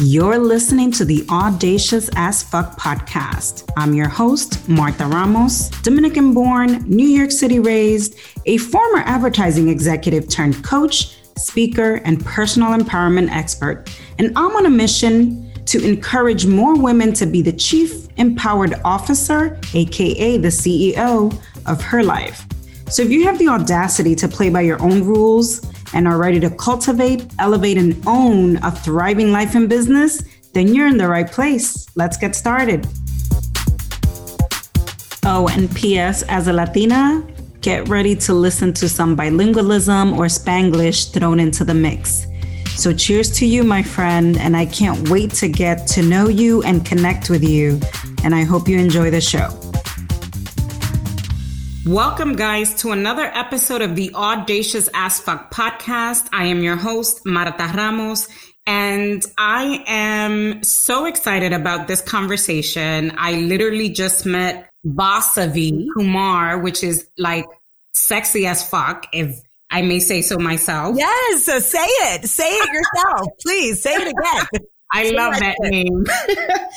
You're listening to the Audacious as Fuck podcast. I'm your host, Martha Ramos, Dominican born, New York City raised, a former advertising executive turned coach, speaker, and personal empowerment expert. And I'm on a mission to encourage more women to be the chief empowered officer, AKA the CEO of her life. So if you have the audacity to play by your own rules, and are ready to cultivate, elevate, and own a thriving life and business, then you're in the right place. Let's get started. Oh, and P.S. As a Latina, get ready to listen to some bilingualism or Spanglish thrown into the mix. So, cheers to you, my friend, and I can't wait to get to know you and connect with you. And I hope you enjoy the show. Welcome, guys, to another episode of the Audacious as Fuck podcast. I am your host, Marta Ramos, and I am so excited about this conversation. I literally just met Vasavi Kumar, which is like sexy as fuck, if I may say so myself. Yes, so say it. Say it yourself. Please say it again. I say love that it. name.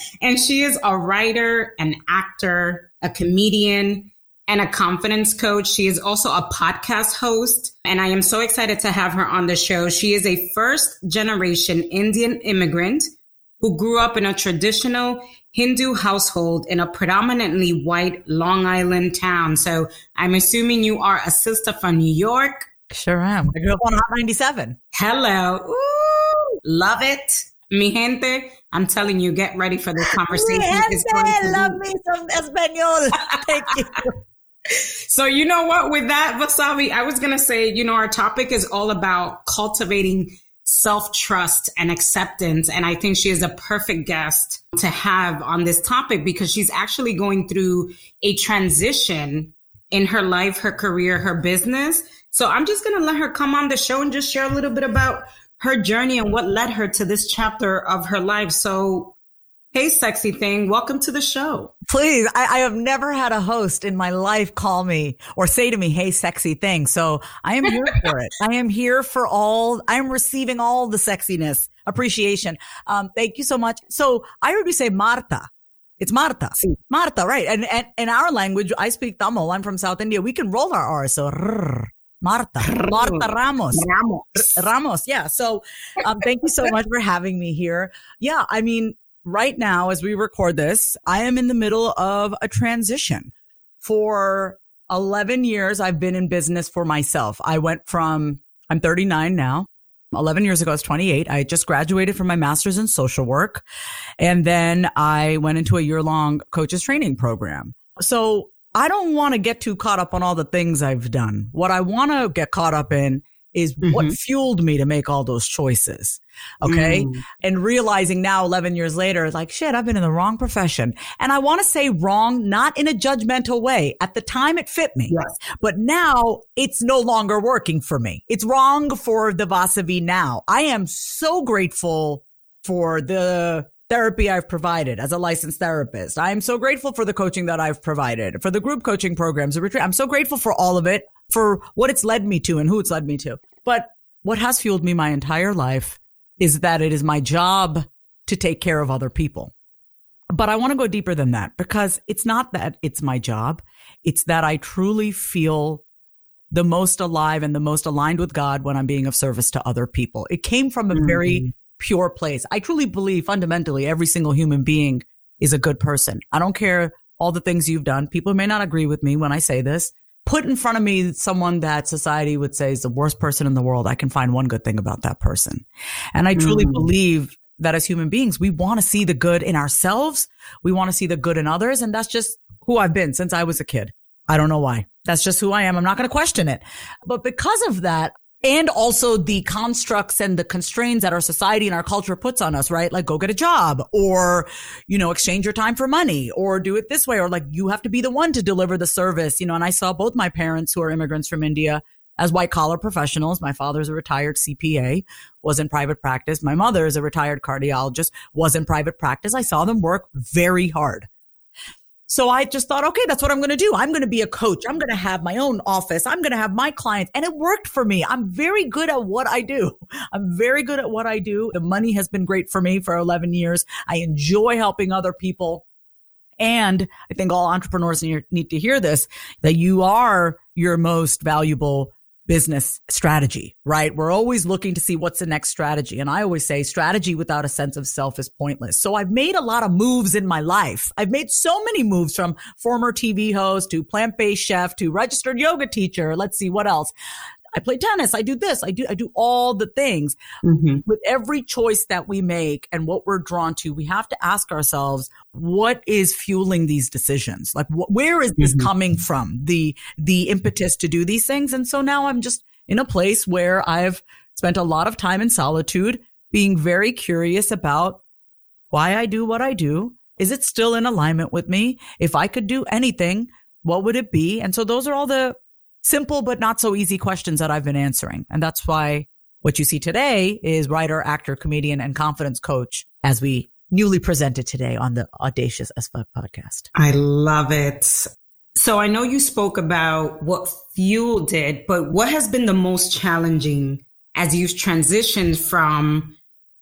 and she is a writer, an actor, a comedian and a confidence coach. She is also a podcast host, and I am so excited to have her on the show. She is a first generation Indian immigrant who grew up in a traditional Hindu household in a predominantly white Long Island town. So I'm assuming you are a sister from New York. Sure am. I grew up on Hot 97. Hello. Ooh, love it. Mi gente, I'm telling you, get ready for this conversation. Mi gente, love me some Espanol. Thank you. So you know what? With that, Vasavi, I was gonna say, you know, our topic is all about cultivating self trust and acceptance. And I think she is a perfect guest to have on this topic because she's actually going through a transition in her life, her career, her business. So I'm just going to let her come on the show and just share a little bit about her journey and what led her to this chapter of her life. So Hey, sexy thing. Welcome to the show. Please. I, I, have never had a host in my life call me or say to me, Hey, sexy thing. So I am here for it. I am here for all, I am receiving all the sexiness, appreciation. Um, thank you so much. So I heard you say Marta. It's Marta. Sí. Marta, right. And, and in our language, I speak Tamil. I'm from South India. We can roll our R. So rrr, Marta, Marta Ramos. Ramos. Ramos. Yeah. So, um, thank you so much for having me here. Yeah. I mean, right now, as we record this, I am in the middle of a transition. For 11 years, I've been in business for myself. I went from, I'm 39 now. 11 years ago, I was 28. I just graduated from my master's in social work. And then I went into a year long coaches training program. So I don't want to get too caught up on all the things I've done. What I want to get caught up in is mm-hmm. what fueled me to make all those choices. Okay. Mm. And realizing now 11 years later, like shit, I've been in the wrong profession. And I want to say wrong, not in a judgmental way. At the time it fit me, yes. but now it's no longer working for me. It's wrong for the Vasavi now. I am so grateful for the therapy I've provided as a licensed therapist. I am so grateful for the coaching that I've provided, for the group coaching programs, the retreat. I'm so grateful for all of it, for what it's led me to and who it's led me to. But what has fueled me my entire life is that it is my job to take care of other people. But I want to go deeper than that because it's not that it's my job. It's that I truly feel the most alive and the most aligned with God when I'm being of service to other people. It came from a mm-hmm. very pure place. I truly believe fundamentally every single human being is a good person. I don't care all the things you've done. People may not agree with me when I say this. Put in front of me someone that society would say is the worst person in the world. I can find one good thing about that person. And I truly mm. believe that as human beings, we want to see the good in ourselves. We want to see the good in others. And that's just who I've been since I was a kid. I don't know why. That's just who I am. I'm not going to question it. But because of that, and also the constructs and the constraints that our society and our culture puts on us, right? Like go get a job or, you know, exchange your time for money or do it this way or like you have to be the one to deliver the service, you know, and I saw both my parents who are immigrants from India as white collar professionals. My father's a retired CPA, was in private practice. My mother is a retired cardiologist, was in private practice. I saw them work very hard. So I just thought, okay, that's what I'm going to do. I'm going to be a coach. I'm going to have my own office. I'm going to have my clients. And it worked for me. I'm very good at what I do. I'm very good at what I do. The money has been great for me for 11 years. I enjoy helping other people. And I think all entrepreneurs need to hear this, that you are your most valuable business strategy, right? We're always looking to see what's the next strategy. And I always say strategy without a sense of self is pointless. So I've made a lot of moves in my life. I've made so many moves from former TV host to plant-based chef to registered yoga teacher. Let's see what else. I play tennis. I do this. I do, I do all the things mm-hmm. with every choice that we make and what we're drawn to. We have to ask ourselves, what is fueling these decisions? Like, wh- where is this mm-hmm. coming from? The, the impetus to do these things. And so now I'm just in a place where I've spent a lot of time in solitude being very curious about why I do what I do. Is it still in alignment with me? If I could do anything, what would it be? And so those are all the simple but not so easy questions that I've been answering. And that's why what you see today is writer, actor, comedian, and confidence coach as we newly presented today on the Audacious as Fuck podcast. I love it. So I know you spoke about what fueled it, but what has been the most challenging as you've transitioned from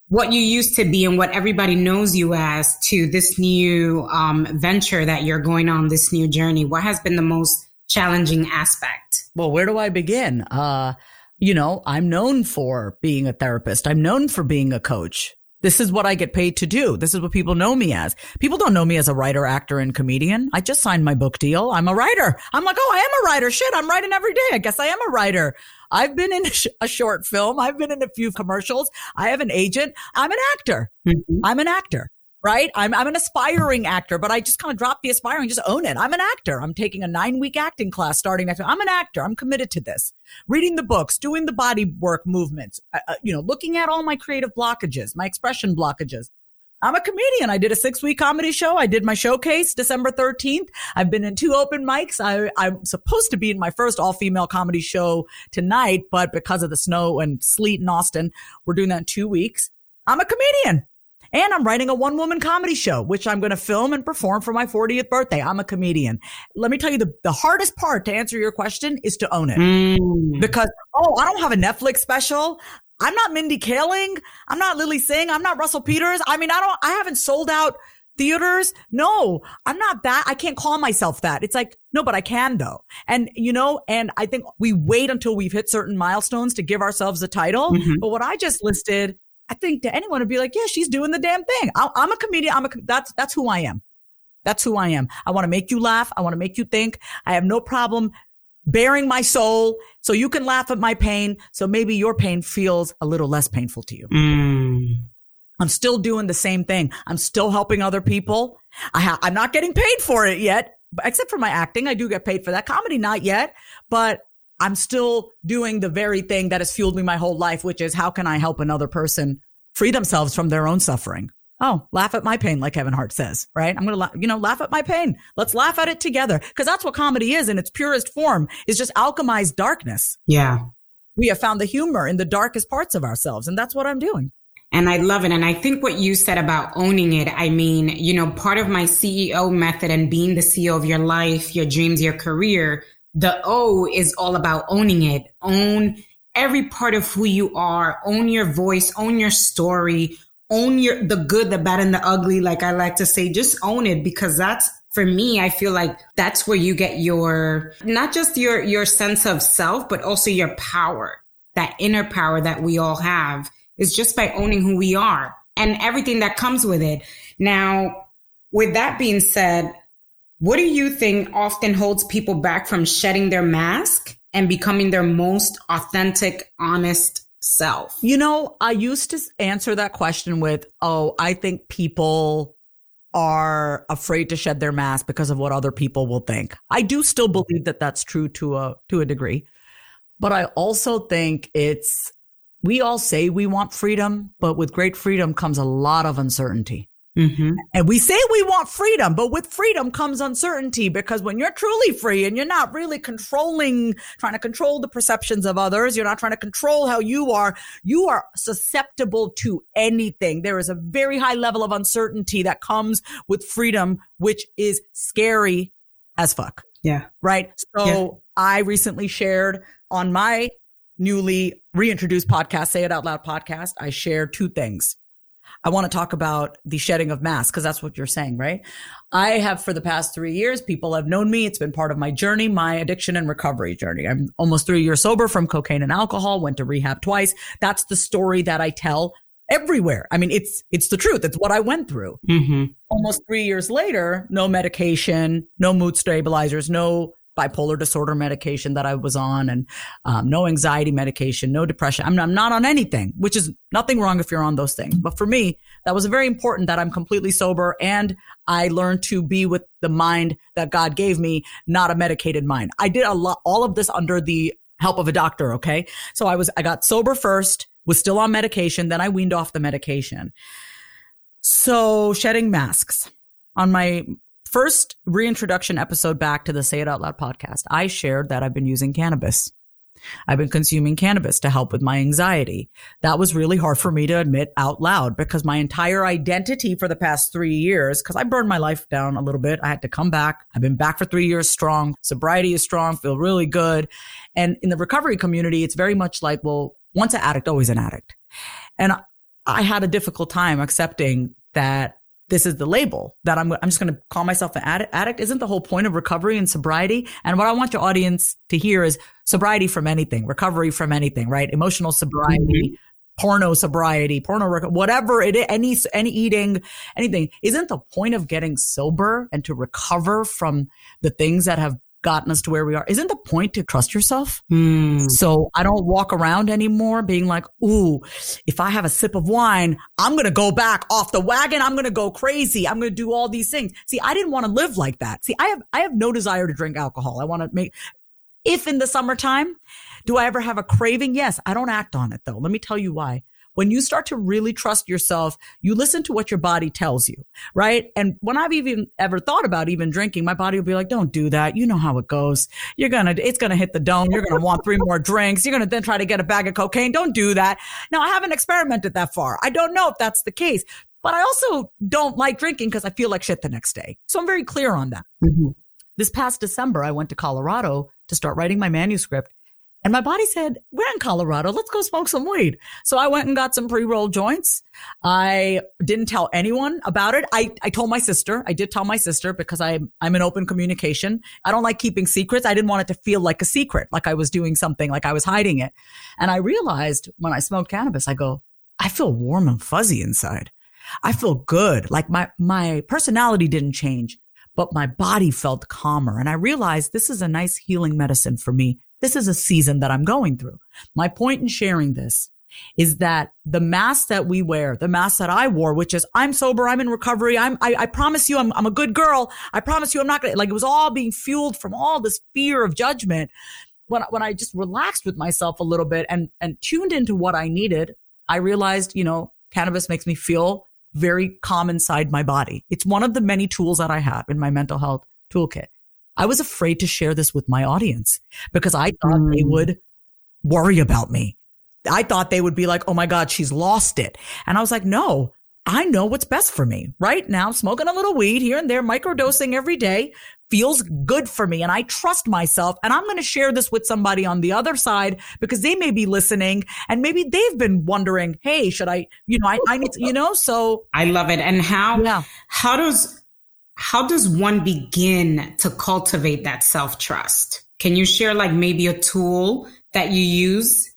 what you used to be and what everybody knows you as to this new um, venture that you're going on, this new journey? What has been the most challenging aspect? Well, where do I begin? Uh, you know, I'm known for being a therapist. I'm known for being a coach. This is what I get paid to do. This is what people know me as. People don't know me as a writer, actor, and comedian. I just signed my book deal. I'm a writer. I'm like, oh, I am a writer. Shit, I'm writing every day. I guess I am a writer. I've been in a, sh- a short film. I've been in a few commercials. I have an agent. I'm an actor. Mm-hmm. I'm an actor right? I'm, I'm an aspiring actor, but I just kind of drop the aspiring, just own it. I'm an actor. I'm taking a nine week acting class starting next. week. I'm an actor. I'm committed to this. Reading the books, doing the body work movements, uh, uh, you know, looking at all my creative blockages, my expression blockages. I'm a comedian. I did a six week comedy show. I did my showcase December 13th. I've been in two open mics. I, I'm supposed to be in my first all female comedy show tonight, but because of the snow and sleet in Austin, we're doing that in two weeks. I'm a comedian. And I'm writing a one woman comedy show, which I'm going to film and perform for my 40th birthday. I'm a comedian. Let me tell you the, the hardest part to answer your question is to own it. Mm. Because, oh, I don't have a Netflix special. I'm not Mindy Kaling. I'm not Lilly Singh. I'm not Russell Peters. I mean, I don't, I haven't sold out theaters. No, I'm not that. I can't call myself that. It's like, no, but I can though. And, you know, and I think we wait until we've hit certain milestones to give ourselves a title. Mm-hmm. But what I just listed I think to anyone would be like, yeah, she's doing the damn thing. I, am a comedian. I'm a, that's, that's who I am. That's who I am. I want to make you laugh. I want to make you think. I have no problem baring my soul so you can laugh at my pain. So maybe your pain feels a little less painful to you. Mm. I'm still doing the same thing. I'm still helping other people. I ha- I'm not getting paid for it yet, except for my acting. I do get paid for that comedy, not yet, but I'm still doing the very thing that has fueled me my whole life, which is how can I help another person free themselves from their own suffering? Oh, laugh at my pain, like Kevin Hart says, right? I'm going to, you know, laugh at my pain. Let's laugh at it together. Cause that's what comedy is in its purest form is just alchemized darkness. Yeah. We have found the humor in the darkest parts of ourselves. And that's what I'm doing. And I love it. And I think what you said about owning it, I mean, you know, part of my CEO method and being the CEO of your life, your dreams, your career the O is all about owning it. Own every part of who you are. Own your voice. Own your story. Own your the good, the bad, and the ugly. Like I like to say, just own it because that's for me. I feel like that's where you get your not just your your sense of self, but also your power. That inner power that we all have is just by owning who we are and everything that comes with it. Now, with that being said, what do you think often holds people back from shedding their mask and becoming their most authentic, honest self? You know, I used to answer that question with, oh, I think people are afraid to shed their mask because of what other people will think. I do still believe that that's true to a to a degree. But I also think it's we all say we want freedom, but with great freedom comes a lot of uncertainty. Mm-hmm. And we say we want freedom, but with freedom comes uncertainty because when you're truly free and you're not really controlling, trying to control the perceptions of others, you're not trying to control how you are, you are susceptible to anything. There is a very high level of uncertainty that comes with freedom, which is scary as fuck. Yeah. Right. So yeah. I recently shared on my newly reintroduced podcast, Say It Out Loud podcast, I shared two things. I want to talk about the shedding of masks because that's what you're saying, right? I have for the past three years, people have known me. It's been part of my journey, my addiction and recovery journey. I'm almost three years sober from cocaine and alcohol, went to rehab twice. That's the story that I tell everywhere. I mean, it's, it's the truth. It's what I went through. Mm-hmm. Almost three years later, no medication, no mood stabilizers, no bipolar disorder medication that I was on and um, no anxiety medication, no depression. I'm, I'm not on anything, which is nothing wrong if you're on those things. But for me, that was very important that I'm completely sober and I learned to be with the mind that God gave me, not a medicated mind. I did a lot, all of this under the help of a doctor. Okay. So I was, I got sober first, was still on medication. Then I weaned off the medication. So shedding masks on my first reintroduction episode back to the Say It Out Loud podcast, I shared that I've been using cannabis. I've been consuming cannabis to help with my anxiety. That was really hard for me to admit out loud because my entire identity for the past three years, because I burned my life down a little bit. I had to come back. I've been back for three years strong. Sobriety is strong, feel really good. And in the recovery community, it's very much like, well, once an addict, always an addict. And I had a difficult time accepting that this is the label that I'm, I'm just going to call myself an addict. Isn't the whole point of recovery and sobriety? And what I want your audience to hear is sobriety from anything, recovery from anything, right? Emotional sobriety, mm-hmm. porno sobriety, porno, whatever it is, any, any eating, anything. Isn't the point of getting sober and to recover from the things that have gotten us to where we are. Isn't the point to trust yourself? Mm. So I don't walk around anymore being like, ooh, if I have a sip of wine, I'm going to go back off the wagon. I'm going to go crazy. I'm going to do all these things. See, I didn't want to live like that. See, I have, I have no desire to drink alcohol. I want to make, if in the summertime, do I ever have a craving? Yes. I don't act on it though. Let me tell you why when you start to really trust yourself, you listen to what your body tells you, right? And when I've even ever thought about even drinking, my body will be like, don't do that. You know how it goes. You're going to, it's going to hit the dome. You're going to want three more drinks. You're going to then try to get a bag of cocaine. Don't do that. Now I haven't experimented that far. I don't know if that's the case, but I also don't like drinking because I feel like shit the next day. So I'm very clear on that. Mm-hmm. This past December, I went to Colorado to start writing my manuscript and my body said, we're in Colorado. Let's go smoke some weed. So I went and got some pre-roll joints. I didn't tell anyone about it. I, I told my sister. I did tell my sister because I, I'm in open communication. I don't like keeping secrets. I didn't want it to feel like a secret, like I was doing something, like I was hiding it. And I realized when I smoked cannabis, I go, I feel warm and fuzzy inside. I feel good. Like my, my personality didn't change, but my body felt calmer. And I realized this is a nice healing medicine for me this is a season that I'm going through. My point in sharing this is that the mask that we wear, the mask that I wore, which is I'm sober, I'm in recovery, I'm I, I promise you I'm I'm a good girl. I promise you I'm not gonna like it was all being fueled from all this fear of judgment. When when I just relaxed with myself a little bit and and tuned into what I needed, I realized, you know, cannabis makes me feel very calm inside my body. It's one of the many tools that I have in my mental health toolkit. I was afraid to share this with my audience because I thought mm. they would worry about me. I thought they would be like, Oh my God, she's lost it. And I was like, no, I know what's best for me right now. Smoking a little weed here and there, microdosing every day feels good for me. And I trust myself. And I'm going to share this with somebody on the other side because they may be listening and maybe they've been wondering, Hey, should I, you know, I, I need to, you know, so I love it. And how, yeah. how does, how does one begin to cultivate that self trust? Can you share like maybe a tool that you use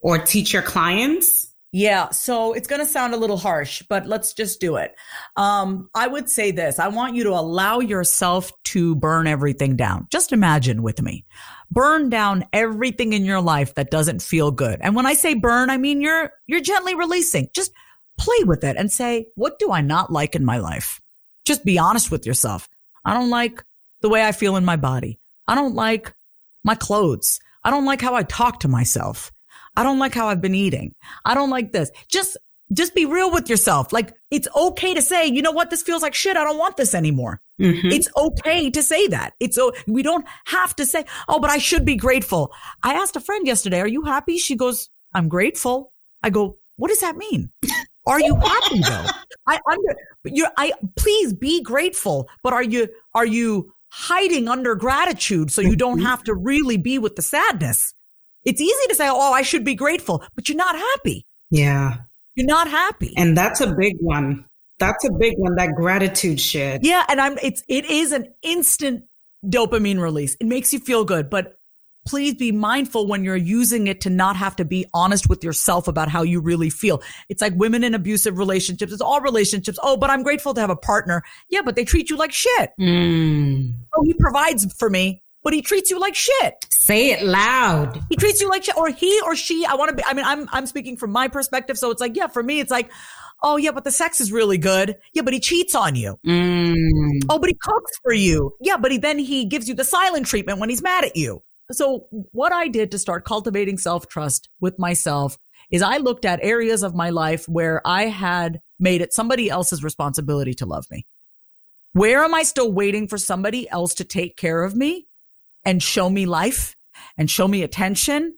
or teach your clients? Yeah, so it's going to sound a little harsh, but let's just do it. Um, I would say this I want you to allow yourself to burn everything down. Just imagine with me. Burn down everything in your life that doesn't feel good. And when I say burn, I mean you're you're gently releasing. Just play with it and say, what do I not like in my life? Just be honest with yourself. I don't like the way I feel in my body. I don't like my clothes. I don't like how I talk to myself. I don't like how I've been eating. I don't like this. Just just be real with yourself. Like it's okay to say, you know what? This feels like shit. I don't want this anymore. Mm-hmm. It's okay to say that. It's, we don't have to say, oh, but I should be grateful. I asked a friend yesterday, are you happy? She goes, I'm grateful. I go, what does that mean? Are you happy though? I under you I please be grateful, but are you are you hiding under gratitude so you don't mm-hmm. have to really be with the sadness? It's easy to say, "Oh, I should be grateful," but you're not happy. Yeah. You're not happy. And that's a big one. That's a big one, that gratitude shit. Yeah, and I'm it's it is an instant dopamine release. It makes you feel good, but please be mindful when you're using it to not have to be honest with yourself about how you really feel. It's like women in abusive relationships. It's all relationships. Oh, but I'm grateful to have a partner. Yeah, but they treat you like shit. Mm. Oh, he provides for me, but he treats you like shit. Say it loud. He treats you like shit, or he or she. I want to be. I mean, I'm I'm speaking from my perspective, so it's like, yeah, for me, it's like. Oh yeah, but the sex is really good. Yeah, but he cheats on you. Mm. Oh, but he cooks for you. Yeah, but he then he gives you the silent treatment when he's mad at you. So what I did to start cultivating self trust with myself is I looked at areas of my life where I had made it somebody else's responsibility to love me. Where am I still waiting for somebody else to take care of me and show me life and show me attention?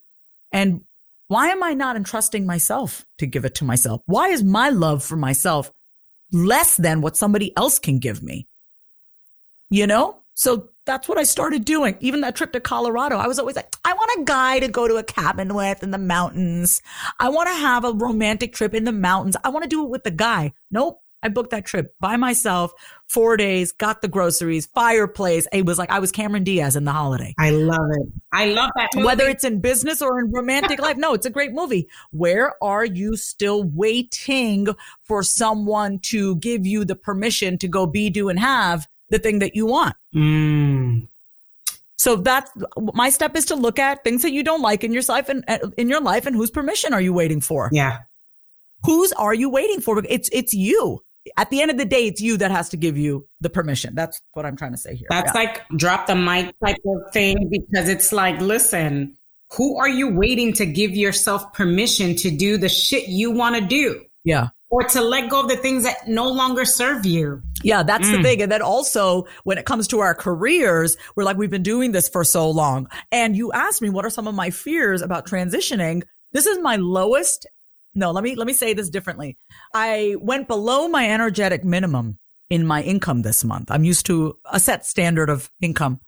And why am I not entrusting myself to give it to myself? Why is my love for myself less than what somebody else can give me? You know? So that's what I started doing. Even that trip to Colorado, I was always like, I want a guy to go to a cabin with in the mountains. I want to have a romantic trip in the mountains. I want to do it with the guy. Nope. I booked that trip by myself, four days, got the groceries, fireplace. It was like I was Cameron Diaz in the holiday. I love it. I love that. Movie. Whether it's in business or in romantic life. No, it's a great movie. Where are you still waiting for someone to give you the permission to go be, do, and have? the thing that you want. Mm. So that's my step is to look at things that you don't like in your life and in your life and whose permission are you waiting for? Yeah. Whose are you waiting for? It's, it's you. At the end of the day, it's you that has to give you the permission. That's what I'm trying to say here. That's yeah. like drop the mic type of thing because it's like, listen, who are you waiting to give yourself permission to do the shit you want to do? Yeah or to let go of the things that no longer serve you. Yeah, that's mm. the thing. And then also when it comes to our careers, we're like, we've been doing this for so long. And you asked me, what are some of my fears about transitioning? This is my lowest. No, let me, let me say this differently. I went below my energetic minimum in my income this month. I'm used to a set standard of income.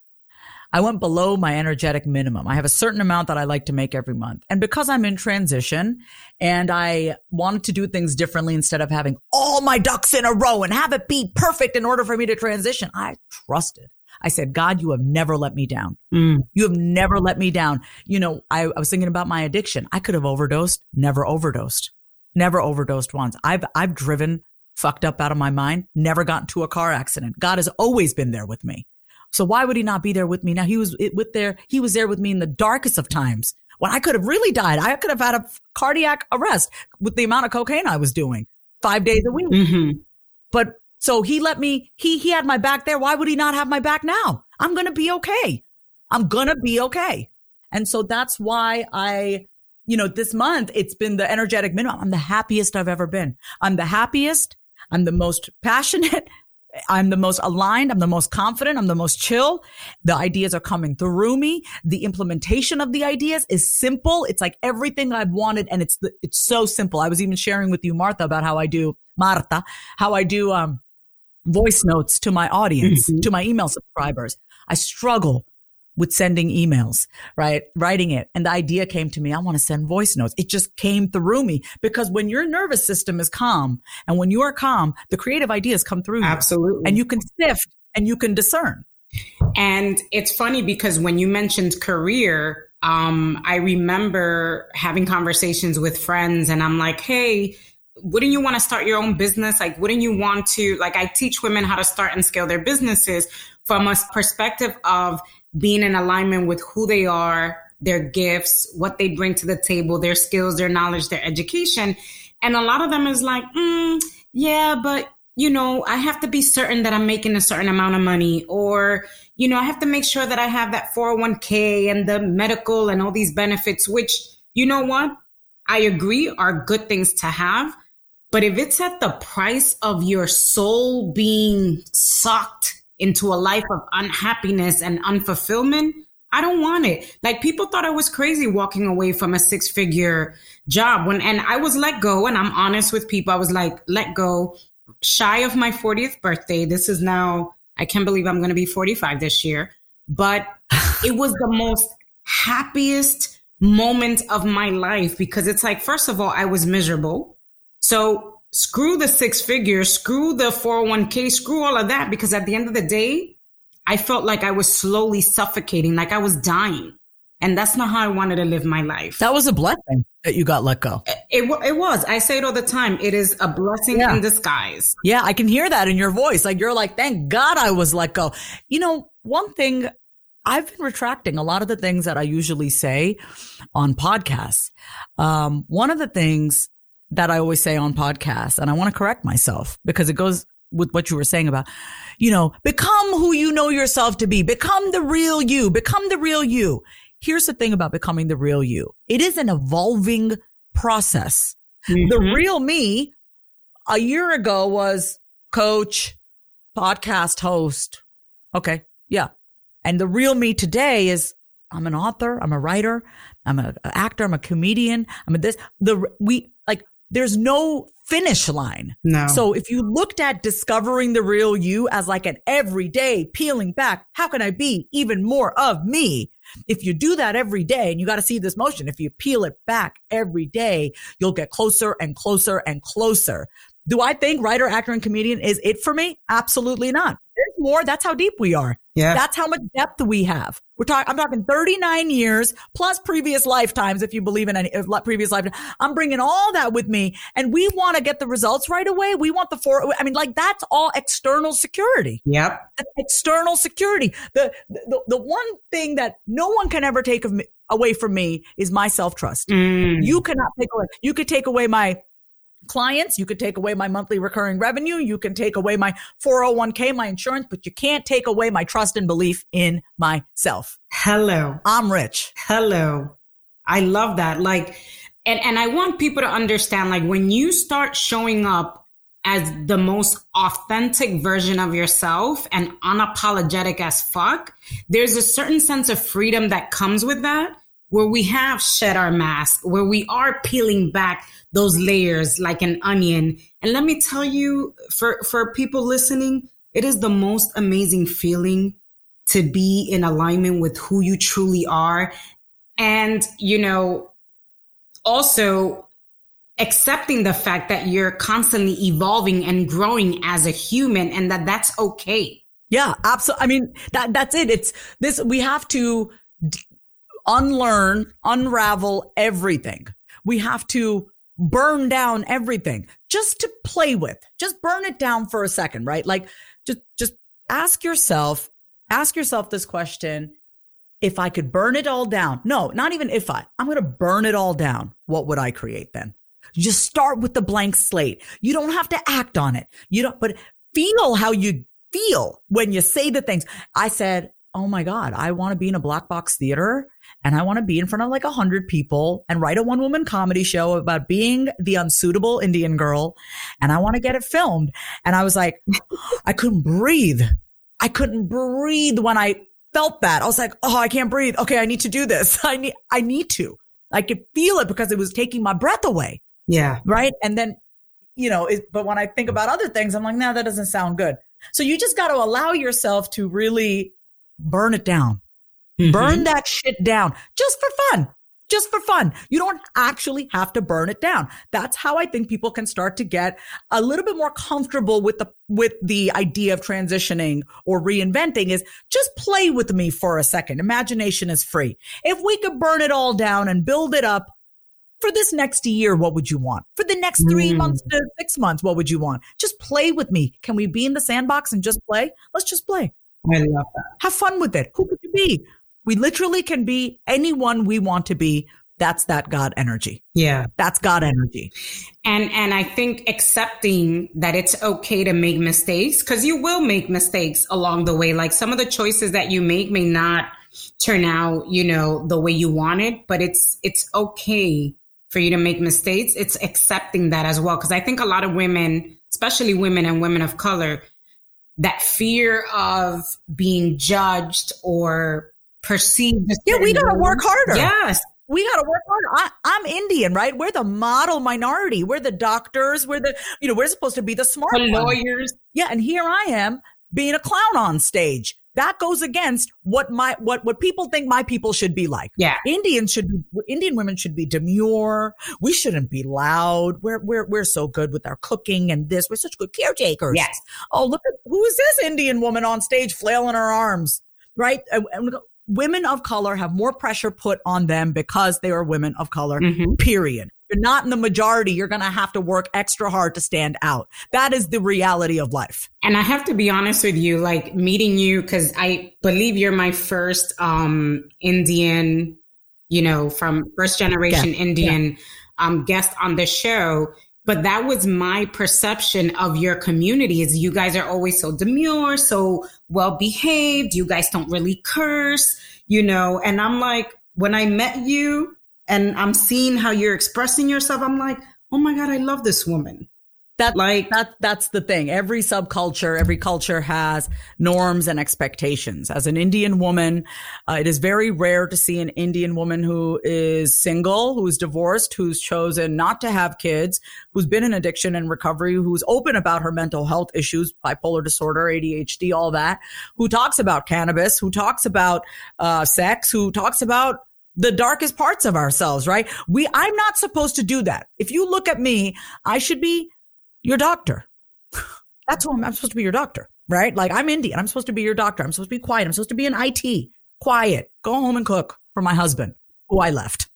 I went below my energetic minimum. I have a certain amount that I like to make every month. And because I'm in transition and I wanted to do things differently instead of having all my ducks in a row and have it be perfect in order for me to transition, I trusted. I said, God, you have never let me down. Mm. You have never let me down. You know, I, I was thinking about my addiction. I could have overdosed, never overdosed, never overdosed once. I've, I've driven fucked up out of my mind, never got into a car accident. God has always been there with me. So why would he not be there with me? Now he was with there. He was there with me in the darkest of times when I could have really died. I could have had a cardiac arrest with the amount of cocaine I was doing five days a week. Mm-hmm. But so he let me, he, he had my back there. Why would he not have my back now? I'm going to be okay. I'm going to be okay. And so that's why I, you know, this month it's been the energetic minimum. I'm the happiest I've ever been. I'm the happiest. I'm the most passionate. I'm the most aligned. I'm the most confident. I'm the most chill. The ideas are coming through me. The implementation of the ideas is simple. It's like everything I've wanted. And it's, the, it's so simple. I was even sharing with you, Martha, about how I do Martha, how I do, um, voice notes to my audience, mm-hmm. to my email subscribers. I struggle with sending emails, right? Writing it. And the idea came to me. I want to send voice notes. It just came through me because when your nervous system is calm and when you are calm, the creative ideas come through. Absolutely. You, and you can sift and you can discern. And it's funny because when you mentioned career, um, I remember having conversations with friends and I'm like, Hey, wouldn't you want to start your own business? Like, wouldn't you want to, like, I teach women how to start and scale their businesses from a perspective of being in alignment with who they are, their gifts, what they bring to the table, their skills, their knowledge, their education. And a lot of them is like, mm, yeah, but you know, I have to be certain that I'm making a certain amount of money, or, you know, I have to make sure that I have that 401k and the medical and all these benefits, which, you know what? I agree are good things to have. But if it's at the price of your soul being sucked into a life of unhappiness and unfulfillment, I don't want it. Like people thought I was crazy walking away from a six figure job when, and I was let go. And I'm honest with people. I was like, let go shy of my 40th birthday. This is now, I can't believe I'm going to be 45 this year, but it was the most happiest moment of my life because it's like, first of all, I was miserable. So screw the six figures, screw the 401k, screw all of that. Because at the end of the day, I felt like I was slowly suffocating, like I was dying. And that's not how I wanted to live my life. That was a blessing that you got let go. It, it, it was. I say it all the time. It is a blessing yeah. in disguise. Yeah, I can hear that in your voice. Like you're like, thank God I was let go. You know, one thing I've been retracting a lot of the things that I usually say on podcasts. Um, one of the things that I always say on podcasts, and I want to correct myself because it goes with what you were saying about, you know, become who you know yourself to be, become the real you, become the real you. Here's the thing about becoming the real you. It is an evolving process. Mm-hmm. The real me a year ago was coach, podcast host. Okay. Yeah. And the real me today is I'm an author. I'm a writer. I'm an actor. I'm a comedian. I'm a this, the, we there's no finish line. No. So if you looked at discovering the real you as like an everyday peeling back, how can I be even more of me? If you do that every day and you got to see this motion, if you peel it back every day, you'll get closer and closer and closer. Do I think writer, actor, and comedian is it for me? Absolutely not. There's more. That's how deep we are. Yeah. That's how much depth we have. We're talking, I'm talking 39 years plus previous lifetimes. If you believe in any previous lifetime, I'm bringing all that with me and we want to get the results right away. We want the four. I mean, like that's all external security. Yep. That's external security. The, the, the one thing that no one can ever take of me, away from me is my self trust. Mm. You cannot take away, you could take away my clients. You could take away my monthly recurring revenue. You can take away my 401k, my insurance, but you can't take away my trust and belief in myself. Hello. I'm rich. Hello. I love that. Like, and, and I want people to understand, like, when you start showing up as the most authentic version of yourself and unapologetic as fuck, there's a certain sense of freedom that comes with that where we have shed our mask, where we are peeling back those layers like an onion. And let me tell you, for, for people listening, it is the most amazing feeling to be in alignment with who you truly are. And, you know, also accepting the fact that you're constantly evolving and growing as a human and that that's okay. Yeah, absolutely. I mean, that, that's it. It's this, we have to d- unlearn, unravel everything. We have to burn down everything just to play with. Just burn it down for a second, right? Like just just ask yourself, ask yourself this question. If I could burn it all down. No, not even if I. I'm going to burn it all down. What would I create then? Just start with the blank slate. You don't have to act on it. You don't but feel how you feel when you say the things. I said, "Oh my god, I want to be in a black box theater and I want to be in front of like a hundred people and write a one woman comedy show about being the unsuitable Indian girl. And I want to get it filmed. And I was like, I couldn't breathe. I couldn't breathe when I felt that. I was like, Oh, I can't breathe. Okay. I need to do this. I need, I need to. I could feel it because it was taking my breath away. Yeah. Right. And then, you know, it, but when I think about other things, I'm like, no, that doesn't sound good. So you just got to allow yourself to really burn it down Mm-hmm. Burn that shit down just for fun. Just for fun. You don't actually have to burn it down. That's how I think people can start to get a little bit more comfortable with the, with the idea of transitioning or reinventing is just play with me for a second. Imagination is free. If we could burn it all down and build it up for this next year, what would you want? For the next three mm. months to six months, what would you want? Just play with me. Can we be in the sandbox and just play? Let's just play. I love that. Have fun with it. Who could you be? We literally can be anyone we want to be. That's that God energy. Yeah. That's God energy. And and I think accepting that it's okay to make mistakes cuz you will make mistakes along the way. Like some of the choices that you make may not turn out, you know, the way you wanted, but it's it's okay for you to make mistakes. It's accepting that as well. Cause I think a lot of women, especially women and women of color, that fear of being judged or perceived. Yeah, we gotta work harder. Yes. We got to work harder. I, am Indian, right? We're the model minority. We're the doctors. We're the, you know, we're supposed to be the smart the lawyers. Yeah. And here I am being a clown on stage. That goes against what my what what people think my people should be like. Yeah, Indians should be Indian women should be demure. We shouldn't be loud. We're we're we're so good with our cooking and this. We're such good caretakers. Yes. Oh, look at who is this Indian woman on stage flailing her arms, right? And, and women of color have more pressure put on them because they are women of color. Mm-hmm. Period you're not in the majority, you're going to have to work extra hard to stand out. That is the reality of life. And I have to be honest with you, like meeting you, cause I believe you're my first, um, Indian, you know, from first generation yeah. Indian, yeah. um, guest on the show. But that was my perception of your community is you guys are always so demure, so well behaved. You guys don't really curse, you know, and I'm like, when I met you, and I'm seeing how you're expressing yourself, I'm like, oh my God, I love this woman. That like that that's the thing. Every subculture, every culture has norms and expectations. As an Indian woman, uh, it is very rare to see an Indian woman who is single, who's divorced, who's chosen not to have kids, who's been in addiction and recovery, who's open about her mental health issues, bipolar disorder, ADHD, all that, who talks about cannabis, who talks about uh, sex, who talks about the darkest parts of ourselves, right? We, I'm not supposed to do that. If you look at me, I should be your doctor. That's who I'm, I'm supposed to be your doctor, right? Like I'm Indian. I'm supposed to be your doctor. I'm supposed to be quiet. I'm supposed to be in IT, quiet, go home and cook for my husband who I left.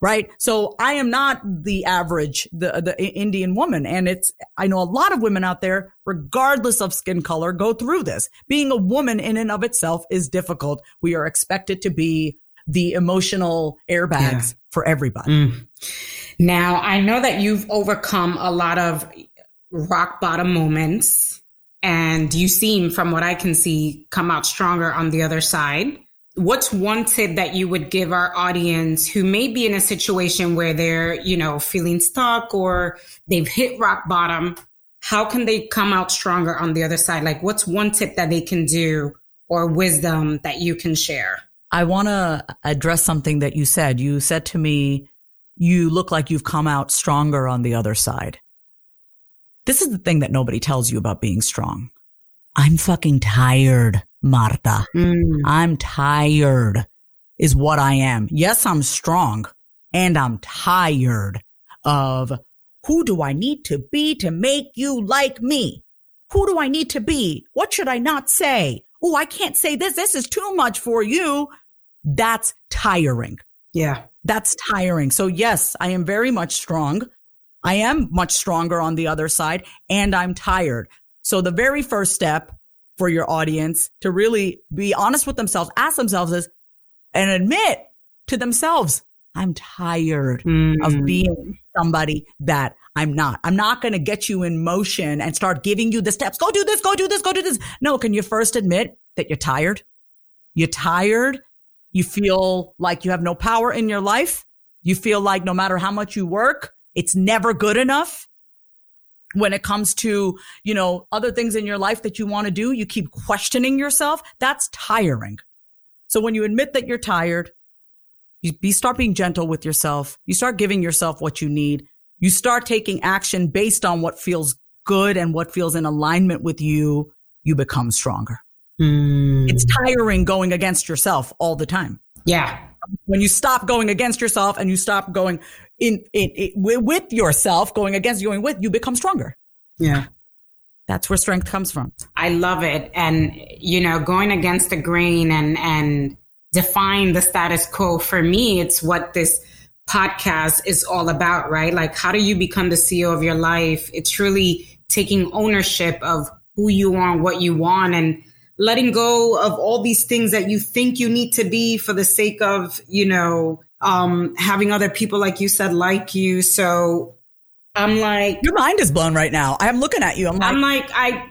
Right. So I am not the average, the, the Indian woman. And it's, I know a lot of women out there, regardless of skin color, go through this. Being a woman in and of itself is difficult. We are expected to be the emotional airbags yeah. for everybody. Mm. Now, I know that you've overcome a lot of rock bottom moments and you seem, from what I can see, come out stronger on the other side. What's one tip that you would give our audience who may be in a situation where they're, you know, feeling stuck or they've hit rock bottom? How can they come out stronger on the other side? Like, what's one tip that they can do or wisdom that you can share? I want to address something that you said. You said to me, you look like you've come out stronger on the other side. This is the thing that nobody tells you about being strong. I'm fucking tired, Marta. Mm. I'm tired is what I am. Yes, I'm strong and I'm tired of who do I need to be to make you like me? Who do I need to be? What should I not say? Oh, I can't say this. This is too much for you. That's tiring. Yeah. That's tiring. So yes, I am very much strong. I am much stronger on the other side and I'm tired. So the very first step for your audience to really be honest with themselves, ask themselves is and admit to themselves, I'm tired mm. of being somebody that I'm not. I'm not going to get you in motion and start giving you the steps. Go do this, go do this, go do this. No, can you first admit that you're tired? You're tired you feel like you have no power in your life. You feel like no matter how much you work, it's never good enough. When it comes to, you know, other things in your life that you want to do, you keep questioning yourself. That's tiring. So when you admit that you're tired, you be, start being gentle with yourself. You start giving yourself what you need. You start taking action based on what feels good and what feels in alignment with you. You become stronger. Mm. It's tiring going against yourself all the time. Yeah. When you stop going against yourself and you stop going in, in, in with yourself, going against, going with, you become stronger. Yeah. That's where strength comes from. I love it. And, you know, going against the grain and, and define the status quo for me, it's what this podcast is all about, right? Like, how do you become the CEO of your life? It's really taking ownership of who you are, what you want, and letting go of all these things that you think you need to be for the sake of, you know, um, having other people, like you said, like you. So I'm like, your mind is blown right now. I'm looking at you. I'm like, I'm like, I,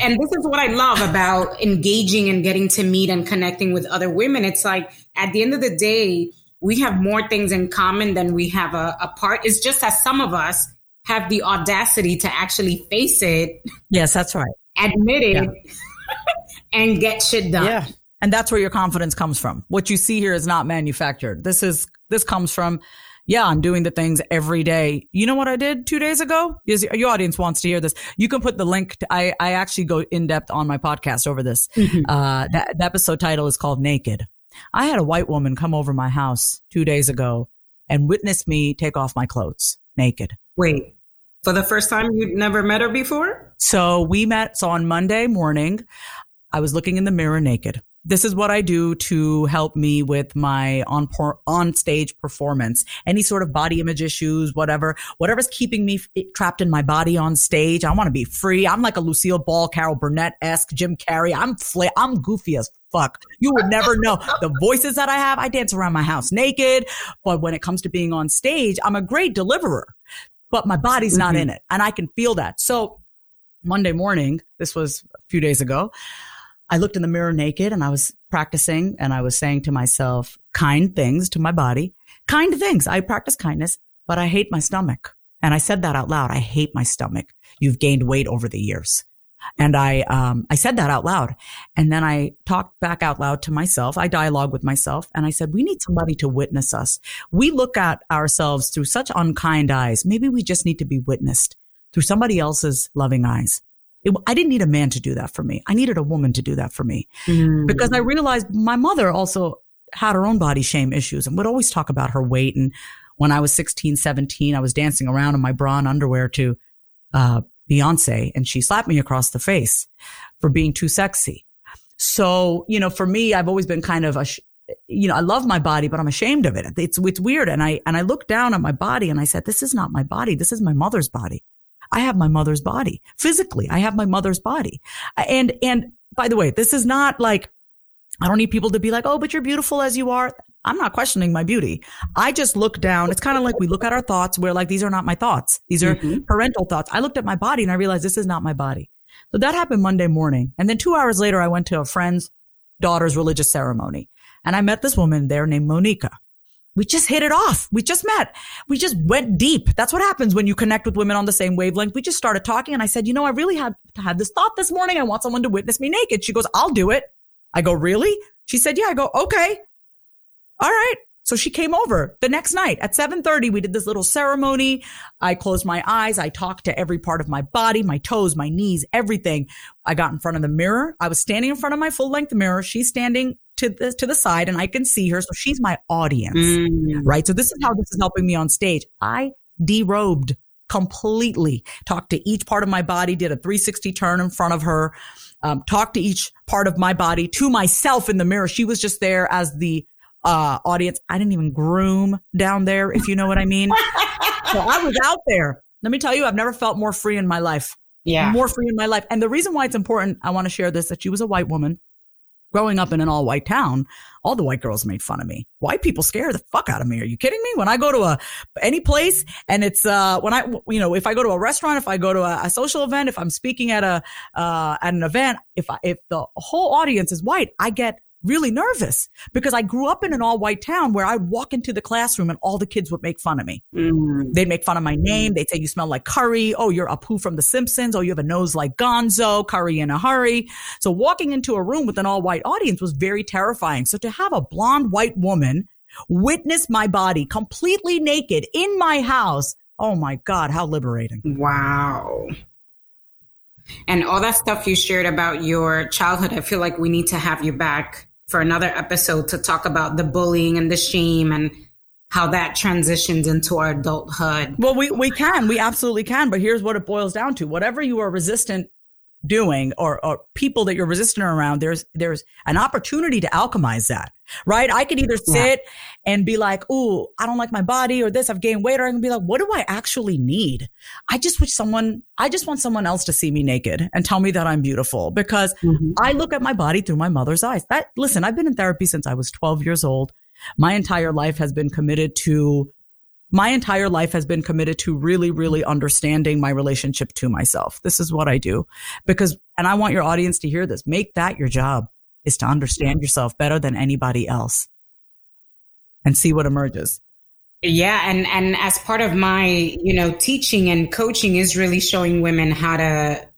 and this is what I love about engaging and getting to meet and connecting with other women. It's like at the end of the day, we have more things in common than we have a, part. It's just that some of us have the audacity to actually face it. Yes, that's right. Admit it yeah. and get shit done. Yeah. And that's where your confidence comes from. What you see here is not manufactured. This is, this comes from, yeah, I'm doing the things every day. You know what I did two days ago? Your audience wants to hear this. You can put the link. To, I, I actually go in depth on my podcast over this. Mm-hmm. Uh, that, the episode title is called Naked. I had a white woman come over my house two days ago and witness me take off my clothes naked. Wait, for the first time you'd never met her before? So we met. So on Monday morning, I was looking in the mirror naked. This is what I do to help me with my on on stage performance. Any sort of body image issues, whatever, whatever's keeping me f- trapped in my body on stage. I want to be free. I'm like a Lucille Ball, Carol Burnett esque, Jim Carrey. I'm fla- I'm goofy as fuck. You would never know the voices that I have. I dance around my house naked, but when it comes to being on stage, I'm a great deliverer, but my body's not mm-hmm. in it, and I can feel that. So Monday morning, this was a few days ago. I looked in the mirror naked and I was practicing and I was saying to myself kind things to my body, kind things. I practice kindness, but I hate my stomach. And I said that out loud. I hate my stomach. You've gained weight over the years. And I, um, I said that out loud. And then I talked back out loud to myself. I dialogue with myself and I said, we need somebody to witness us. We look at ourselves through such unkind eyes. Maybe we just need to be witnessed through somebody else's loving eyes. It, I didn't need a man to do that for me. I needed a woman to do that for me mm. because I realized my mother also had her own body shame issues and would always talk about her weight. And when I was 16, 17, I was dancing around in my bra and underwear to, uh, Beyonce and she slapped me across the face for being too sexy. So, you know, for me, I've always been kind of a, you know, I love my body, but I'm ashamed of it. It's, it's weird. And I, and I looked down at my body and I said, this is not my body. This is my mother's body. I have my mother's body physically. I have my mother's body. And, and by the way, this is not like, I don't need people to be like, Oh, but you're beautiful as you are. I'm not questioning my beauty. I just look down. It's kind of like we look at our thoughts. We're like, these are not my thoughts. These are mm-hmm. parental thoughts. I looked at my body and I realized this is not my body. So that happened Monday morning. And then two hours later, I went to a friend's daughter's religious ceremony and I met this woman there named Monica we just hit it off. We just met. We just went deep. That's what happens when you connect with women on the same wavelength. We just started talking and I said, you know, I really had had this thought this morning. I want someone to witness me naked. She goes, I'll do it. I go, really? She said, yeah. I go, okay. All right. So she came over the next night at 7:30 we did this little ceremony. I closed my eyes, I talked to every part of my body, my toes, my knees, everything. I got in front of the mirror. I was standing in front of my full-length mirror. She's standing to the to the side and I can see her. So she's my audience. Mm. Right? So this is how this is helping me on stage. I derobed completely, talked to each part of my body, did a 360 turn in front of her, um, talked to each part of my body to myself in the mirror. She was just there as the uh, audience. I didn't even groom down there, if you know what I mean. so I was out there. Let me tell you, I've never felt more free in my life. Yeah. More free in my life. And the reason why it's important, I want to share this, that she was a white woman growing up in an all white town, all the white girls made fun of me. White people scare the fuck out of me. Are you kidding me? When I go to a, any place and it's, uh, when I, you know, if I go to a restaurant, if I go to a, a social event, if I'm speaking at a, uh, at an event, if I, if the whole audience is white, I get really nervous because I grew up in an all white town where I'd walk into the classroom and all the kids would make fun of me. Mm. They'd make fun of my name. They'd say, you smell like curry. Oh, you're Apu from the Simpsons. Oh, you have a nose like Gonzo, curry in a hurry. So walking into a room with an all white audience was very terrifying. So to have a blonde white woman witness my body completely naked in my house. Oh my God, how liberating. Wow. And all that stuff you shared about your childhood, I feel like we need to have you back for another episode to talk about the bullying and the shame and how that transitions into our adulthood. Well, we, we can, we absolutely can. But here's what it boils down to. Whatever you are resistant doing or, or people that you're resistant around, there's, there's an opportunity to alchemize that, right? I could either sit yeah. and be like, Ooh, I don't like my body or this, I've gained weight, or I can be like, what do I actually need? I just wish someone, I just want someone else to see me naked and tell me that I'm beautiful because mm-hmm. I look at my body through my mother's eyes. That, listen, I've been in therapy since I was 12 years old. My entire life has been committed to my entire life has been committed to really, really understanding my relationship to myself. This is what I do because, and I want your audience to hear this. Make that your job is to understand yourself better than anybody else. and see what emerges. Yeah, and and as part of my, you know, teaching and coaching is really showing women how to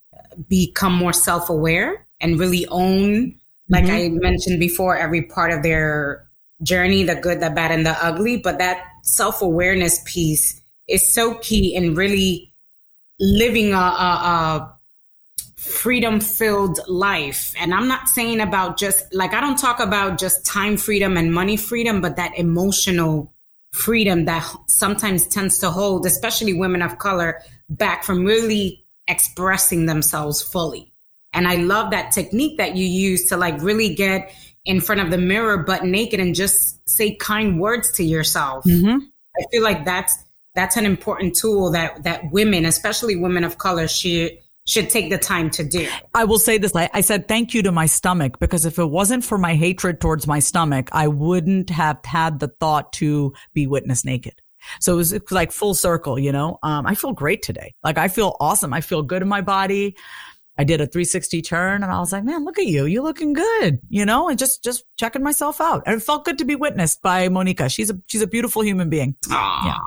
become more self-aware and really own like mm-hmm. I mentioned before every part of their journey, the good, the bad and the ugly, but that self-awareness piece is so key in really living a, a, a freedom filled life. And I'm not saying about just like, I don't talk about just time freedom and money freedom, but that emotional freedom that sometimes tends to hold, especially women of color, back from really expressing themselves fully. And I love that technique that you use to like really get in front of the mirror, but naked and just say kind words to yourself. Mm-hmm. I feel like that's, that's an important tool that, that women, especially women of color should, should take the time to do. I will say this. I, I, said thank you to my stomach because if it wasn't for my hatred towards my stomach, I wouldn't have had the thought to be witness naked. So it was, it was like full circle, you know? Um, I feel great today. Like I feel awesome. I feel good in my body. I did a 360 turn and I was like, man, look at you. You're looking good, you know, and just, just checking myself out. And it felt good to be witnessed by Monica. She's a, she's a beautiful human being. Aww, yeah.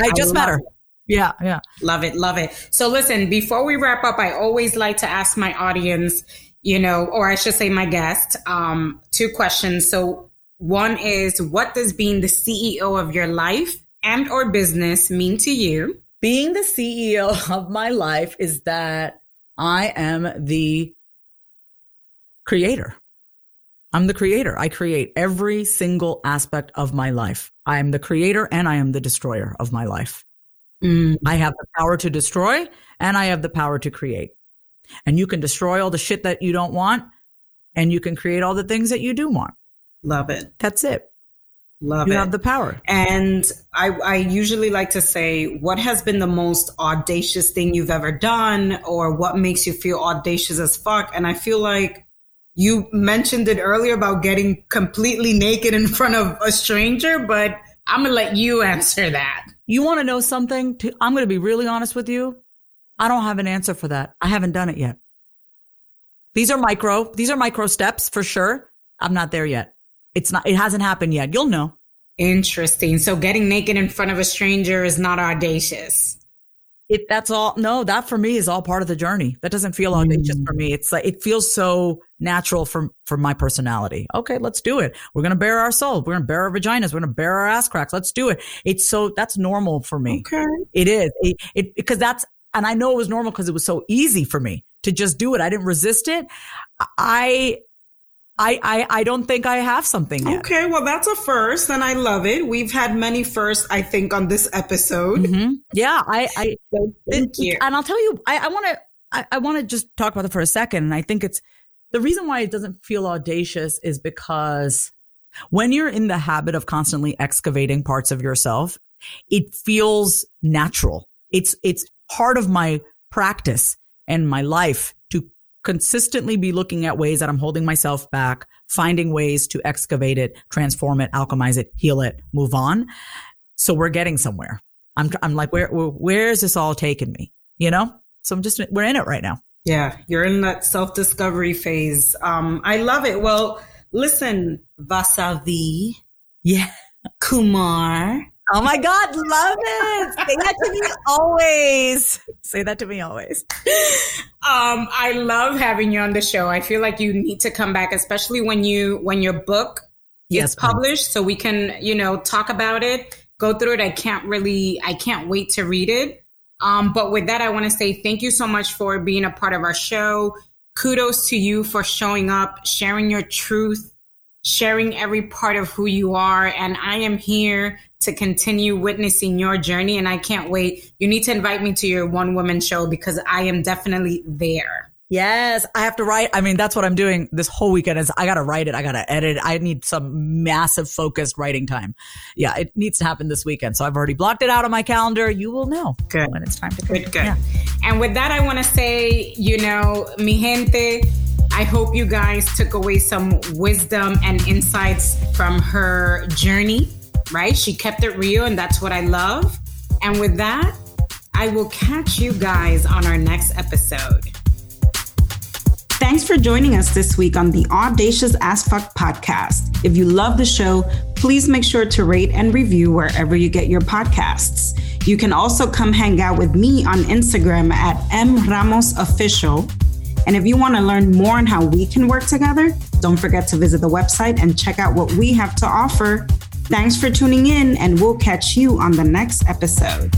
I just met her. It. Yeah, yeah. Love it, love it. So listen, before we wrap up, I always like to ask my audience, you know, or I should say my guest, um, two questions. So one is what does being the CEO of your life and or business mean to you? Being the CEO of my life is that I am the creator. I'm the creator. I create every single aspect of my life. I am the creator and I am the destroyer of my life. Mm. I have the power to destroy and I have the power to create. And you can destroy all the shit that you don't want and you can create all the things that you do want. Love it. That's it. Love you it. You have the power. And I, I usually like to say, what has been the most audacious thing you've ever done or what makes you feel audacious as fuck? And I feel like you mentioned it earlier about getting completely naked in front of a stranger, but I'm going to let you answer that. You want to know something? I'm going to be really honest with you. I don't have an answer for that. I haven't done it yet. These are micro, these are micro steps for sure. I'm not there yet. It's not, it hasn't happened yet. You'll know. Interesting. So getting naked in front of a stranger is not audacious. It, that's all. No, that for me is all part of the journey. That doesn't feel audacious mm. for me. It's like, it feels so natural for, for my personality. Okay, let's do it. We're going to bare our soul. We're going to bare our vaginas. We're going to bare our ass cracks. Let's do it. It's so, that's normal for me. Okay. It is. It, it, because that's, and I know it was normal because it was so easy for me to just do it. I didn't resist it. I I, I, I don't think I have something yet. Okay, well, that's a first, and I love it. We've had many firsts, I think, on this episode. Mm-hmm. Yeah, I, I so thank it, you. And I'll tell you, I, want to, I, I want to just talk about it for a second. And I think it's the reason why it doesn't feel audacious is because when you're in the habit of constantly excavating parts of yourself, it feels natural. It's, it's part of my practice and my life consistently be looking at ways that I'm holding myself back, finding ways to excavate it, transform it, alchemize it, heal it, move on. So we're getting somewhere. I'm, I'm like, where, where is this all taking me? You know? So I'm just, we're in it right now. Yeah. You're in that self discovery phase. Um, I love it. Well, listen, Vasavi. Yeah. Kumar. Oh my God, love it. Say that to me always. Say that to me always. Um, I love having you on the show. I feel like you need to come back, especially when you when your book yes, is published, please. so we can, you know, talk about it, go through it. I can't really I can't wait to read it. Um, but with that, I want to say thank you so much for being a part of our show. Kudos to you for showing up, sharing your truth, sharing every part of who you are. And I am here to continue witnessing your journey. And I can't wait. You need to invite me to your one woman show because I am definitely there. Yes, I have to write. I mean, that's what I'm doing this whole weekend is I got to write it. I got to edit. I need some massive focused writing time. Yeah, it needs to happen this weekend. So I've already blocked it out on my calendar. You will know good. when it's time to go. Good, good. Yeah. And with that, I want to say, you know, mi gente, I hope you guys took away some wisdom and insights from her journey right? She kept it real, and that's what I love. And with that, I will catch you guys on our next episode. Thanks for joining us this week on the Audacious As Fuck podcast. If you love the show, please make sure to rate and review wherever you get your podcasts. You can also come hang out with me on Instagram at mramosofficial. And if you want to learn more on how we can work together, don't forget to visit the website and check out what we have to offer. Thanks for tuning in, and we'll catch you on the next episode.